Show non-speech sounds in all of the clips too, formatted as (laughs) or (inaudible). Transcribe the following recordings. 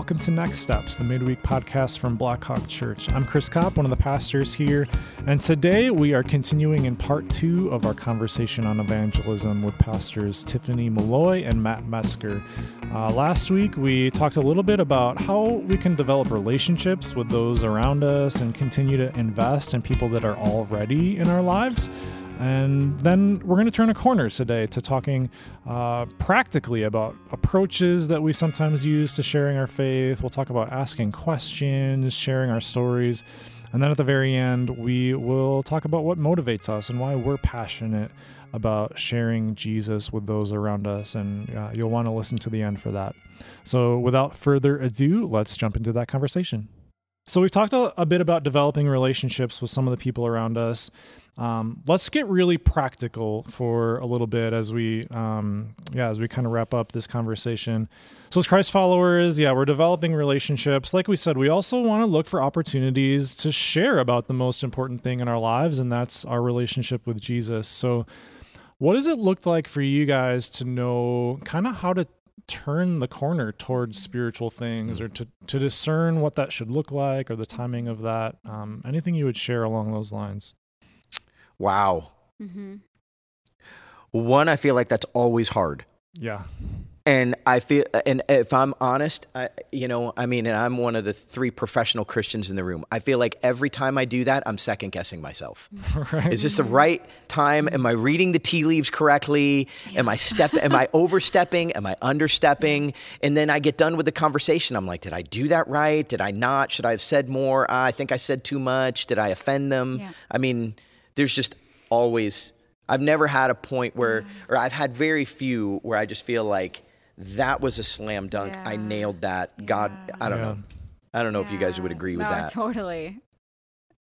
Welcome to Next Steps, the midweek podcast from Blackhawk Church. I'm Chris Kopp, one of the pastors here, and today we are continuing in part two of our conversation on evangelism with pastors Tiffany Malloy and Matt Metzger. Uh, last week we talked a little bit about how we can develop relationships with those around us and continue to invest in people that are already in our lives. And then we're going to turn a corner today to talking uh, practically about approaches that we sometimes use to sharing our faith. We'll talk about asking questions, sharing our stories. And then at the very end, we will talk about what motivates us and why we're passionate about sharing Jesus with those around us. And uh, you'll want to listen to the end for that. So without further ado, let's jump into that conversation. So, we've talked a, a, bit about developing relationships with some of the people around us. Um, let's get really practical for a little bit as we, um, yeah, as we kind of wrap up this conversation. So, as Christ followers, yeah, we're developing relationships. Like we said, we also want to look for opportunities to share about the most important thing in our lives, and that's our relationship with Jesus. So, what does it look like for you guys to know kind of how to turn the corner towards spiritual things or to, to discern what that should look like or the timing of that um, anything you would share along those lines wow mm-hmm. one i feel like that's always hard yeah and I feel, and if I'm honest, I, you know, I mean, and I'm one of the three professional Christians in the room. I feel like every time I do that, I'm second guessing myself. (laughs) Right. Is this the right time? Am I reading the tea leaves correctly? Am I step? am I (laughs) overstepping? Am I understepping? And then I get done with the conversation. I'm like, did I do that right? Did I not? Should I have said more? Uh, I think I said too much. Did I offend them? Yeah. I mean, there's just always. I've never had a point where, or I've had very few where I just feel like that was a slam dunk. Yeah. I nailed that. Yeah. God, I don't yeah. know. I don't know if you guys would agree with no, that. Totally.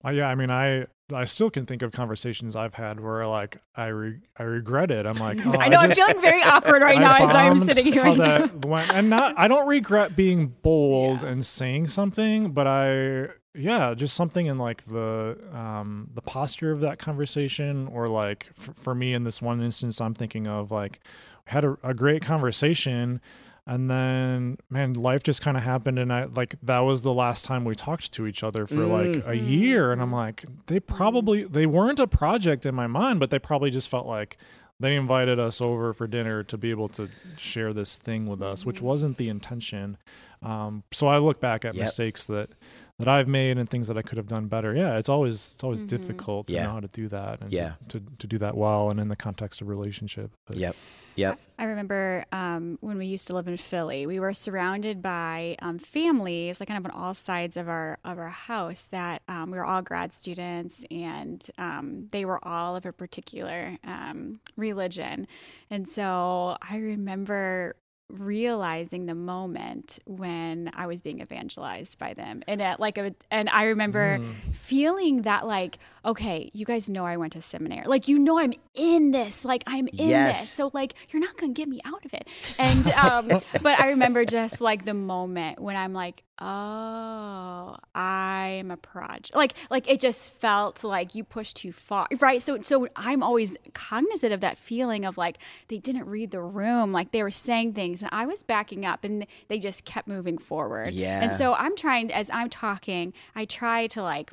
Uh, yeah, I mean, I I still can think of conversations I've had where like I re- I regret it. I'm like, (laughs) oh, I know I am feeling very awkward right now as I'm sitting here. That went, and not I don't regret being bold and saying something, but I yeah, just something in like the um the posture of that conversation, or like f- for me in this one instance, I'm thinking of like had a, a great conversation and then man life just kind of happened and i like that was the last time we talked to each other for mm. like a year and i'm like they probably they weren't a project in my mind but they probably just felt like they invited us over for dinner to be able to share this thing with us which wasn't the intention um, so i look back at yep. mistakes that that I've made and things that I could have done better. Yeah, it's always it's always mm-hmm. difficult to yeah. know how to do that and yeah. to, to do that well and in the context of relationship. But. Yep. Yep. I remember um, when we used to live in Philly, we were surrounded by um, families, like kind of on all sides of our of our house. That um, we were all grad students, and um, they were all of a particular um, religion. And so I remember realizing the moment when I was being evangelized by them. And at like a, and I remember mm. feeling that like, okay, you guys know I went to seminary. Like you know I'm in this. Like I'm in yes. this. So like you're not gonna get me out of it. And (laughs) um but I remember just like the moment when I'm like, oh i'm a project like like it just felt like you pushed too far right so so i'm always cognizant of that feeling of like they didn't read the room like they were saying things and i was backing up and they just kept moving forward yeah and so i'm trying as i'm talking i try to like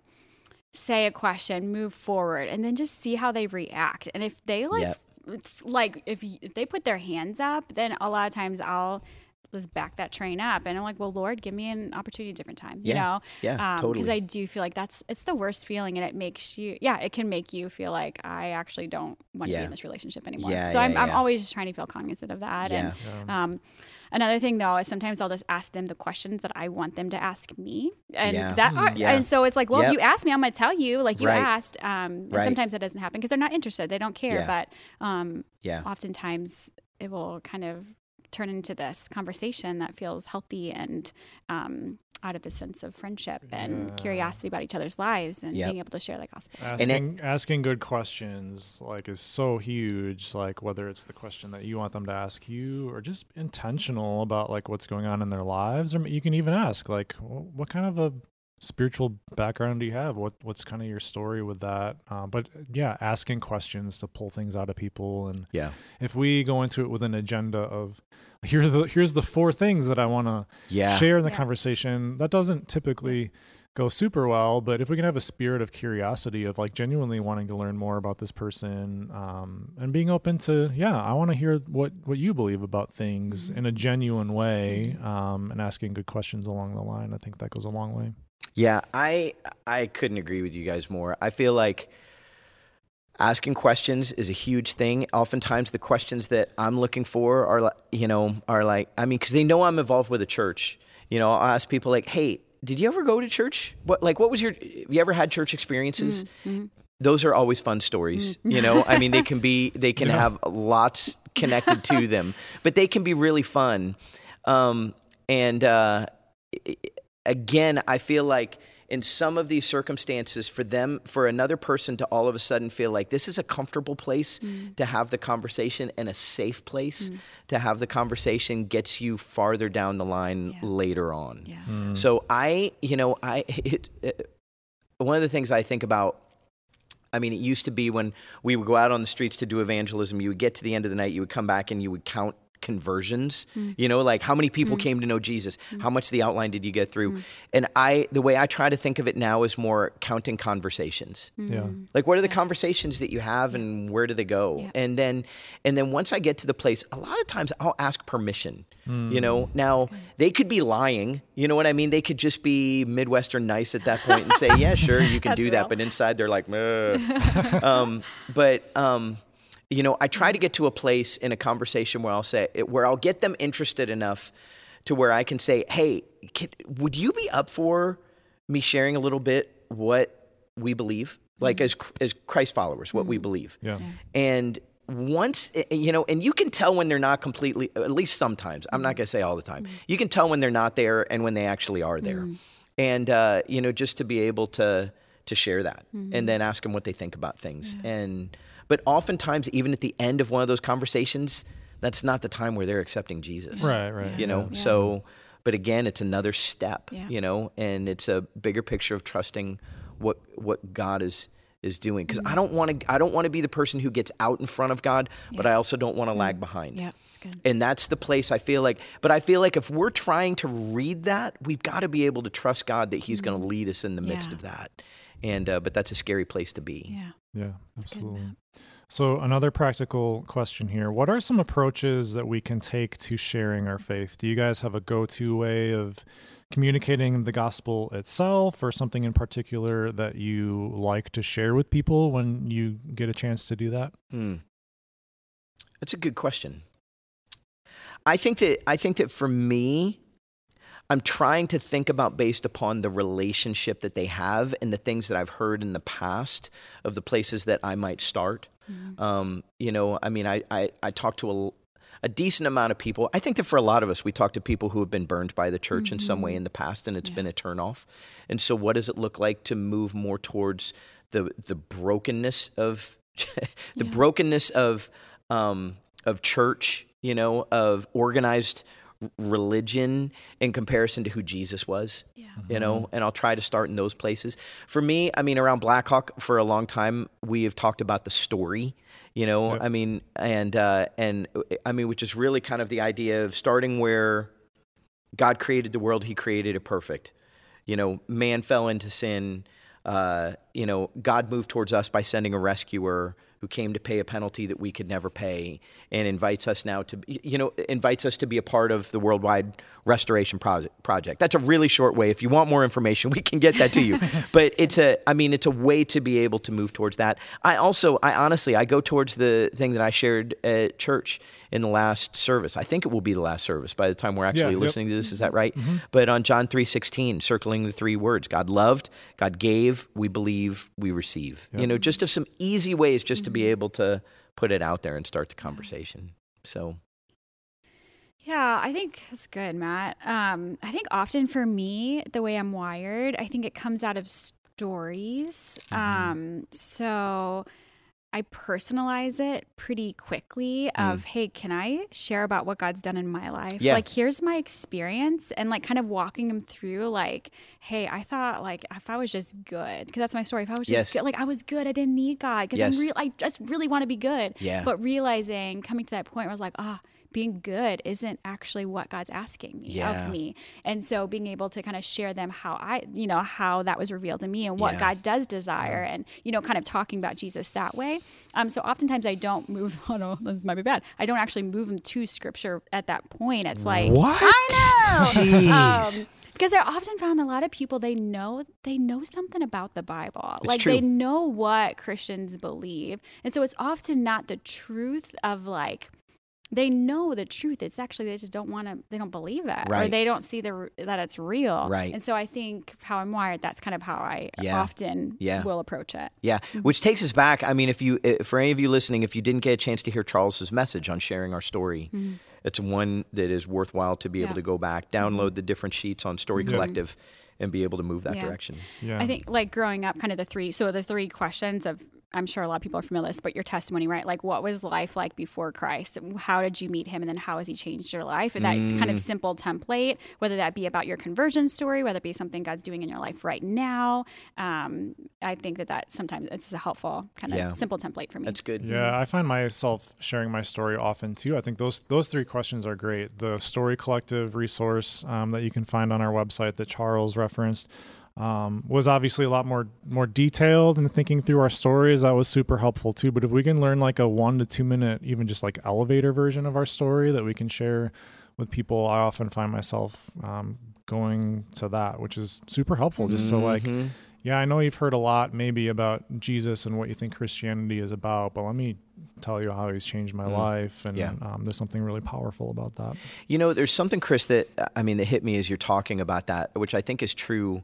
say a question move forward and then just see how they react and if they like yep. like if, if they put their hands up then a lot of times i'll let's back that train up. And I'm like, well, Lord, give me an opportunity a different time, you yeah. know? Yeah, um, totally. Because I do feel like that's, it's the worst feeling. And it makes you, yeah, it can make you feel like I actually don't want yeah. to be in this relationship anymore. Yeah, so yeah, I'm, I'm always just trying to feel cognizant of that. And um, another thing though, is sometimes I'll just ask them the questions that I want them to ask me. And that, are, and so it's like, well, yep. if you ask me, I'm going to tell you, like you right. asked. Um, right. Sometimes that doesn't happen because they're not interested. They don't care. But um, yeah. oftentimes it will kind of turn into this conversation that feels healthy and um, out of the sense of friendship and yeah. curiosity about each other's lives and yep. being able to share the gospel. Asking, it, asking good questions like is so huge. Like whether it's the question that you want them to ask you or just intentional about like what's going on in their lives, or you can even ask like, what kind of a spiritual background do you have? What what's kind of your story with that? Uh, but yeah, asking questions to pull things out of people, and yeah, if we go into it with an agenda of here's the here's the four things that I want to yeah. share in the Yeah. conversation, that doesn't typically go super well. But if we can have a spirit of curiosity of like genuinely wanting to learn more about this person, um, and being open to yeah, I want to hear what what you believe about things Mm-hmm. in a genuine way, um, and asking good questions along the line, I think that goes a long way. Yeah, I I couldn't agree with you guys more. I feel like asking questions is a huge thing. Oftentimes, the questions that I'm looking for are, li- you know, are like, I mean, because they know I'm involved with a church. You know, I'll ask people like, "Hey, did you ever go to church? What, like, what was your? You ever had church experiences?" Those are always fun stories. You know, I mean, they (laughs) can be, they can have lots connected to them, but they can be really fun. Um, and uh, again, I feel like in some of these circumstances, for them, for another person to all of a sudden feel like this is a comfortable place mm. to have the conversation and a safe place mm. to have the conversation gets you farther down the line Yeah. later on. Yeah. Mm. So I, you know, I (laughs) it, it, one of the things I think about. I mean, it used to be when we would go out on the streets to do evangelism. You would get to the end of the night, you would come back, and you would count conversions. You know, like how many people came to know Jesus? How much of the outline did you get through? And I, the way I try to think of it now is more counting conversations. Yeah. Like, what are the conversations that you have, and where do they go? Yeah. And then, and then once I get to the place, a lot of times I'll ask permission. Mm. You know, now they could be lying. You know what I mean? They could just be Midwestern nice at that point and say, "Yeah, sure, you can (laughs) That's do that," but inside they're like, (laughs) um, but um, you know, I try to get to a place in a conversation where I'll say, where I'll get them interested enough to where I can say, "Hey, can, would you be up for me sharing a little bit what we believe, like as as Christ followers, what we believe?" Yeah. And once eh, you know, and you can tell when they're not completely. At least sometimes. I'm not Mm-hmm. going to say all the time. You can tell when they're not there and when they actually are there. Mm-hmm. And uh, you know, just to be able to to share that Mm-hmm. and then ask them what they think about things. And but oftentimes, even at the end of one of those conversations, that's not the time where they're accepting Jesus. Right. Right. You know, Yeah. so. But again, it's another step. Yeah. You know, and it's a bigger picture of trusting what what God is is doing because mm-hmm. I don't want to I don't want to be the person who gets out in front of God, but I also don't want to lag mm. behind. Yeah, it's good. And that's the place I feel like but I feel like if we're trying to read that, we've got to be able to trust God that he's going to mm-hmm. lead us in the midst Yeah. of that. And uh, but that's a scary place to be. Yeah. Yeah, good, absolutely. Matt. So, another practical question here. What are some approaches that we can take to sharing our faith? Do you guys have a go to way of communicating the gospel itself or something in particular that you like to share with people when you get a chance to do that? Hmm. That's a good question. I think that I think that for me, I'm trying to think about based upon the relationship that they have and the things that I've heard in the past of the places that I might start. Um, you know, I mean, I I, I talk to a a decent amount of people. I think that for a lot of us, we talk to people who have been burned by the church in some way in the past, and it's been a turnoff. And so, what does it look like to move more towards the the brokenness of (laughs) the brokenness of um, of church? You know, of organized religion in comparison to who Jesus was. Yeah. You know, and I'll try to start in those places. For me, I mean, around Blackhawk for a long time, we have talked about the story. You know, Yep. I mean, and uh, and I mean, which is really kind of the idea of starting where God created the world; He created it perfect. You know, man fell into sin. Uh, you know, God moved towards us by sending a rescuer who came to pay a penalty that we could never pay, and invites us now to, you know, invites us to be a part of the worldwide restoration project. Project. That's a really short way. If you want more information, (laughs) we can get that to you. (laughs) but it's a, I mean, it's a way to be able to move towards that. I also, I honestly, I go towards the thing that I shared at church in the last service. I think it will be the last service by the time we're actually yep. listening to this. Is that right? Mm-hmm. But on John three sixteen, circling the three words: God loved, God gave, we believe, we receive. You know, just of some easy ways just to be able to put it out there and start the conversation. So Yeah, I think that's good, Matt. Um, I think often for me, the way I'm wired, I think it comes out of stories. Um, so I personalize it pretty quickly of, mm. hey, can I share about what God's done in my life? Yeah. Like, here's my experience and like kind of walking them through, like, hey, I thought like if I was just good, because that's my story. If I was just yes. good, like I was good, I didn't need God because yes. I'm real. I just really want to be good. Yeah. But realizing, coming to that point where I was like, ah, oh, being good isn't actually what God's asking me yeah. of me. And so being able to kind of share them how I, you know, how that was revealed to me and what yeah. God does desire and, you know, kind of talking about Jesus that way. Um, so oftentimes I don't move, (laughs) oh no, this might be bad. I don't actually move them to scripture at that point. It's like, what? I know. (laughs) Jeez. Um, because I often found a lot of people they know they know something about the Bible, it's like true. they know what Christians believe, and so it's often not the truth of like they know the truth. It's actually they just don't want to. They don't believe it, right. or they don't see the that it's real. Right. And so I think how I'm wired, that's kind of how I yeah. often yeah. will approach it. Yeah. Mm-hmm. Which takes us back. I mean, if you, for any of you listening, if you didn't get a chance to hear Charles's message on sharing our story, mm-hmm. it's one that is worthwhile to be yeah. able to go back, download mm-hmm. the different sheets on Story Collective and be able to move that yeah. direction. Yeah. I think like growing up, kind of the three, so the three questions of I'm sure a lot of people are familiar with this, but your testimony, right? Like, what was life like before Christ? How did you meet him? And then how has he changed your life? And that mm. kind of mm. simple template, whether that be about your conversion story, whether it be something God's doing in your life right now. Um, I think that that sometimes it's a helpful kind of yeah. simple template for me. That's good. Yeah, I find myself sharing my story often too. I think those those three questions are great. The Story Collective resource um, that you can find on our website that Charles referenced um, was obviously a lot more more detailed and thinking through our stories. That was super helpful too. But if we can learn like a one to two minute, even just like elevator version of our story that we can share with people, I often find myself um, going to that, which is super helpful. Just mm-hmm. to like, mm-hmm. yeah, I know you've heard a lot maybe about Jesus and what you think Christianity is about, but let me tell you how he's changed my mm. life and yeah. um, there's something really powerful about that you know there's something chris that i mean that hit me as you're talking about that which i think is true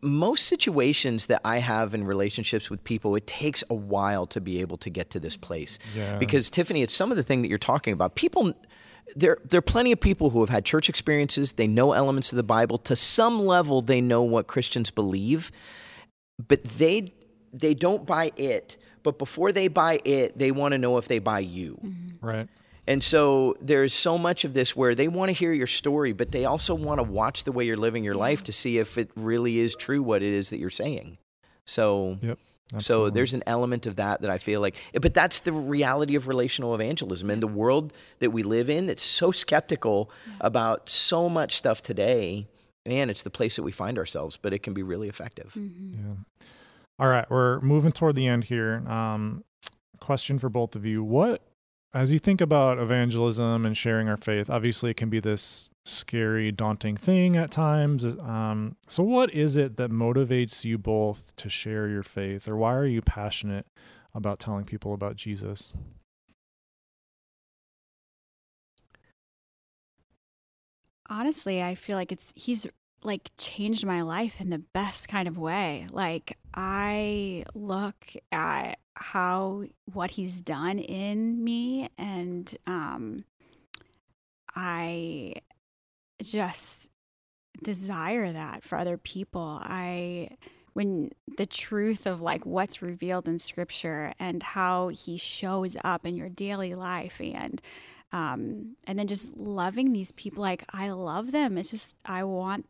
most situations that I have in relationships with people, it takes a while to be able to get to this place. Yeah. Because Tiffany, it's some of the thing that you're talking about. People there there are plenty of people who have had church experiences, they know elements of the Bible, to some level they know what Christians believe, but they they don't buy it. But before they buy it, they want to know if they buy you. Mm-hmm. Right. And so there's so much of this where they want to hear your story, but they also want to watch the way you're living your life to see if it really is true what it is that you're saying. So, yep, so there's an element of that that I feel like, but that's the reality of relational evangelism and the world that we live in that's so skeptical about so much stuff today. Man, it's the place that we find ourselves, but it can be really effective. Mm-hmm. Yeah. All right, we're moving toward the end here. Um, question for both of you: What as you think about evangelism and sharing our faith, obviously it can be this scary, daunting thing at times. Um, so, what is it that motivates you both to share your faith, or why are you passionate about telling people about Jesus? Honestly, I feel like it's he's like changed my life in the best kind of way. Like I look at how what he's done in me and um I just desire that for other people. I when the truth of like what's revealed in scripture and how he shows up in your daily life and um and then just loving these people like I love them. It's just I want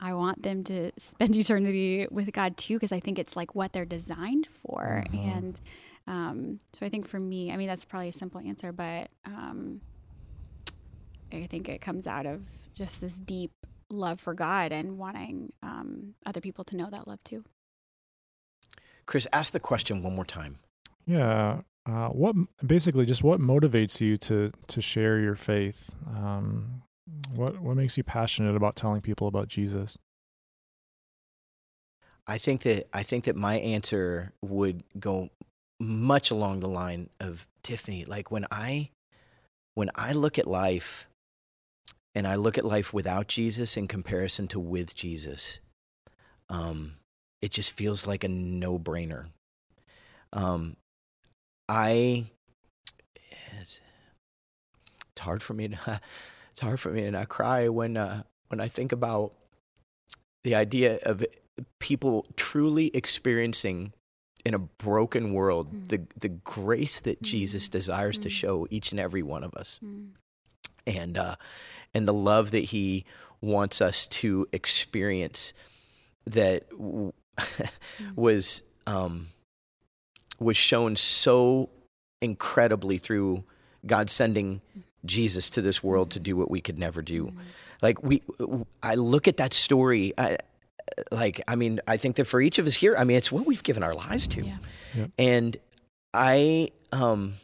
I want them to spend (laughs) eternity with God too, because I think it's like what they're designed for. Mm-hmm. And um, so I think for me, I mean, that's probably a simple answer, but um, I think it comes out of just this deep love for God and wanting um, other people to know that love too. Chris, ask the question one more time. Yeah. Uh, what basically just what motivates you to to share your faith? Um, what what makes you passionate about telling people about Jesus? I think that I think that my answer would go much along the line of Tiffany. Like when I when I look at life and I look at life without Jesus in comparison to with Jesus, um, it just feels like a no brainer. Um, I it's, it's hard for me to (laughs) it's hard for me and I cry when uh, when I think about the idea of people truly experiencing in a broken world, mm. the the grace that mm. Jesus desires to mm. show each and every one of us, mm. and uh, and the love that He wants us to experience that w- (laughs) was um, was shown so incredibly through God sending Jesus to this world to do what we could never do. Like we, I look at that story. I, like I mean, I think that for each of us here, I mean, it's what we've given our lives to, yeah. Yep. and I, um,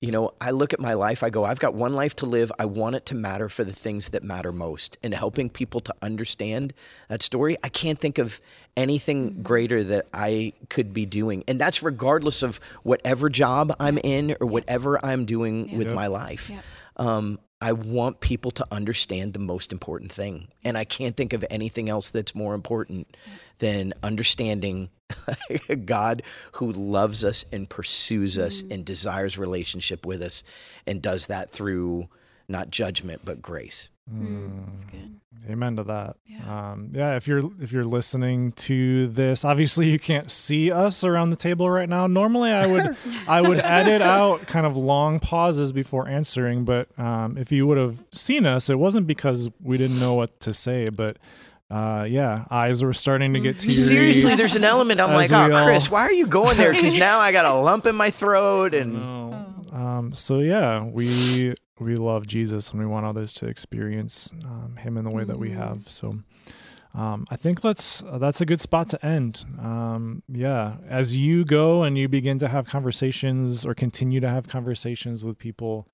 you know, I look at my life, I go, I've got one life to live. I want it to matter for the things that matter most. And helping people to understand that story, I can't think of anything mm-hmm. greater that I could be doing. And that's regardless of whatever job I'm in or whatever I'm doing yeah. with yep. my life. Yep. Um, I want people to understand the most important thing. And I can't think of anything else that's more important than understanding a (laughs) God who loves us and pursues us mm. and desires relationship with us and does that through not judgment but grace. Mm. That's good. Amen to that. Yeah. Um, yeah. If you're if you're listening to this, obviously you can't see us around the table right now. Normally, I would (laughs) I would edit out kind of long pauses before answering, but um, if you would have seen us, it wasn't because we didn't know what to say, but uh, yeah, eyes were starting to get mm-hmm. teary. Seriously, there's an element. I'm like, oh, Chris, why are you going there? Because (laughs) now I got a lump in my throat, and oh. um, so yeah, we we love Jesus and we want others to experience um, Him in the way mm. that we mm-hmm. have. So. Um, I think that's uh, that's a good spot to end. Um, yeah, as you go and you begin to have conversations or continue to have conversations with people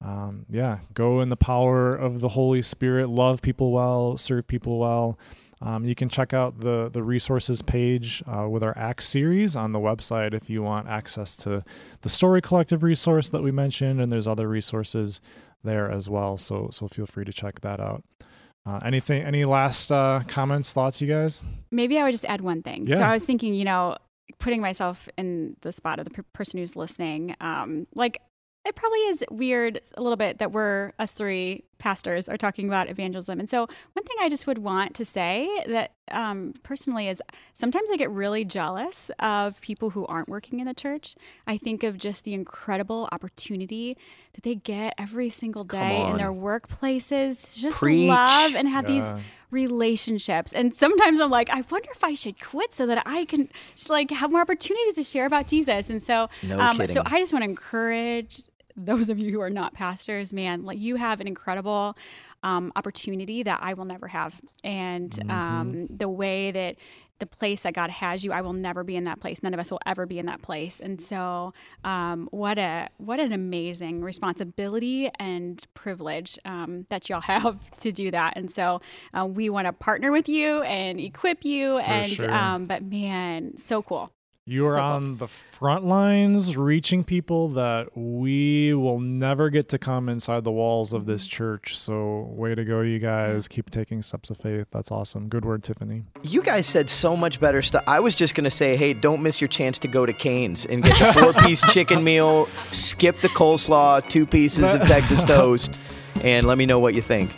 um, yeah, go in the power of the Holy Spirit, love people well, serve people well. Um, you can check out the the resources page uh, with our Acts series on the website if you want access to the Story Collective resource that we mentioned, and there's other resources there as well. So so feel free to check that out. Uh, anything? Any last uh, comments, thoughts, you guys? Maybe I would just add one thing. Yeah. So I was thinking, you know, putting myself in the spot of the person who's listening, um, like it probably is weird a little bit that we're us three pastors are talking about evangelism. And so, one thing I just would want to say that um, personally is sometimes I get really jealous of people who aren't working in the church. I think of just the incredible opportunity that they get every single day in their workplaces, just Preach. love and have yeah. these relationships. And sometimes I'm like, I wonder if I should quit so that I can just like have more opportunities to share about Jesus. And so, no um, so I just want to encourage those of you who are not pastors, man, like you have an incredible um, opportunity that I will never have. And mm-hmm. um, the way that the place that God has you, I will never be in that place. None of us will ever be in that place. And so, um, what a what an amazing responsibility and privilege um, that y'all (laughs) have to do that. And so, uh, we want to partner with you and equip you. For and sure. um, but man, so cool. You are so on the front lines reaching people that we will never get to come inside the walls of this mm-hmm. church. So, way to go, you guys. Keep taking steps of faith. That's awesome. Good word, Tiffany. You guys said so much better stuff. I was just going to say, hey, don't miss your chance to go to Cane's and get the (laughs) four piece chicken meal, skip the coleslaw, two pieces of (laughs) Texas toast, and let me know what you think.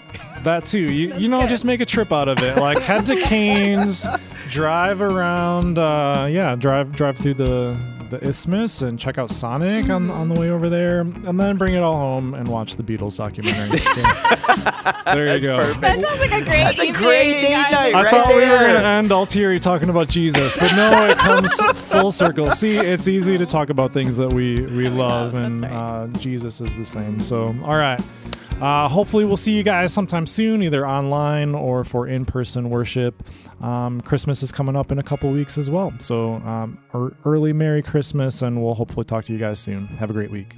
That too. You, you know, good. just make a trip out of it. Like, head to Cane's (laughs) drive around. Uh, yeah, drive drive through the the isthmus and check out Sonic mm-hmm. on on the way over there, and then bring it all home and watch the Beatles documentary. (laughs) so, there you That's go. Perfect. That sounds like a great. That's a great date night. I right thought there. we were gonna end all teary talking about Jesus, but no, it comes full circle. (laughs) See, it's easy to talk about things that we we love, and right. uh, Jesus is the same. So, all right. Uh, hopefully, we'll see you guys sometime soon, either online or for in person worship. Um, Christmas is coming up in a couple weeks as well. So, um, early Merry Christmas, and we'll hopefully talk to you guys soon. Have a great week.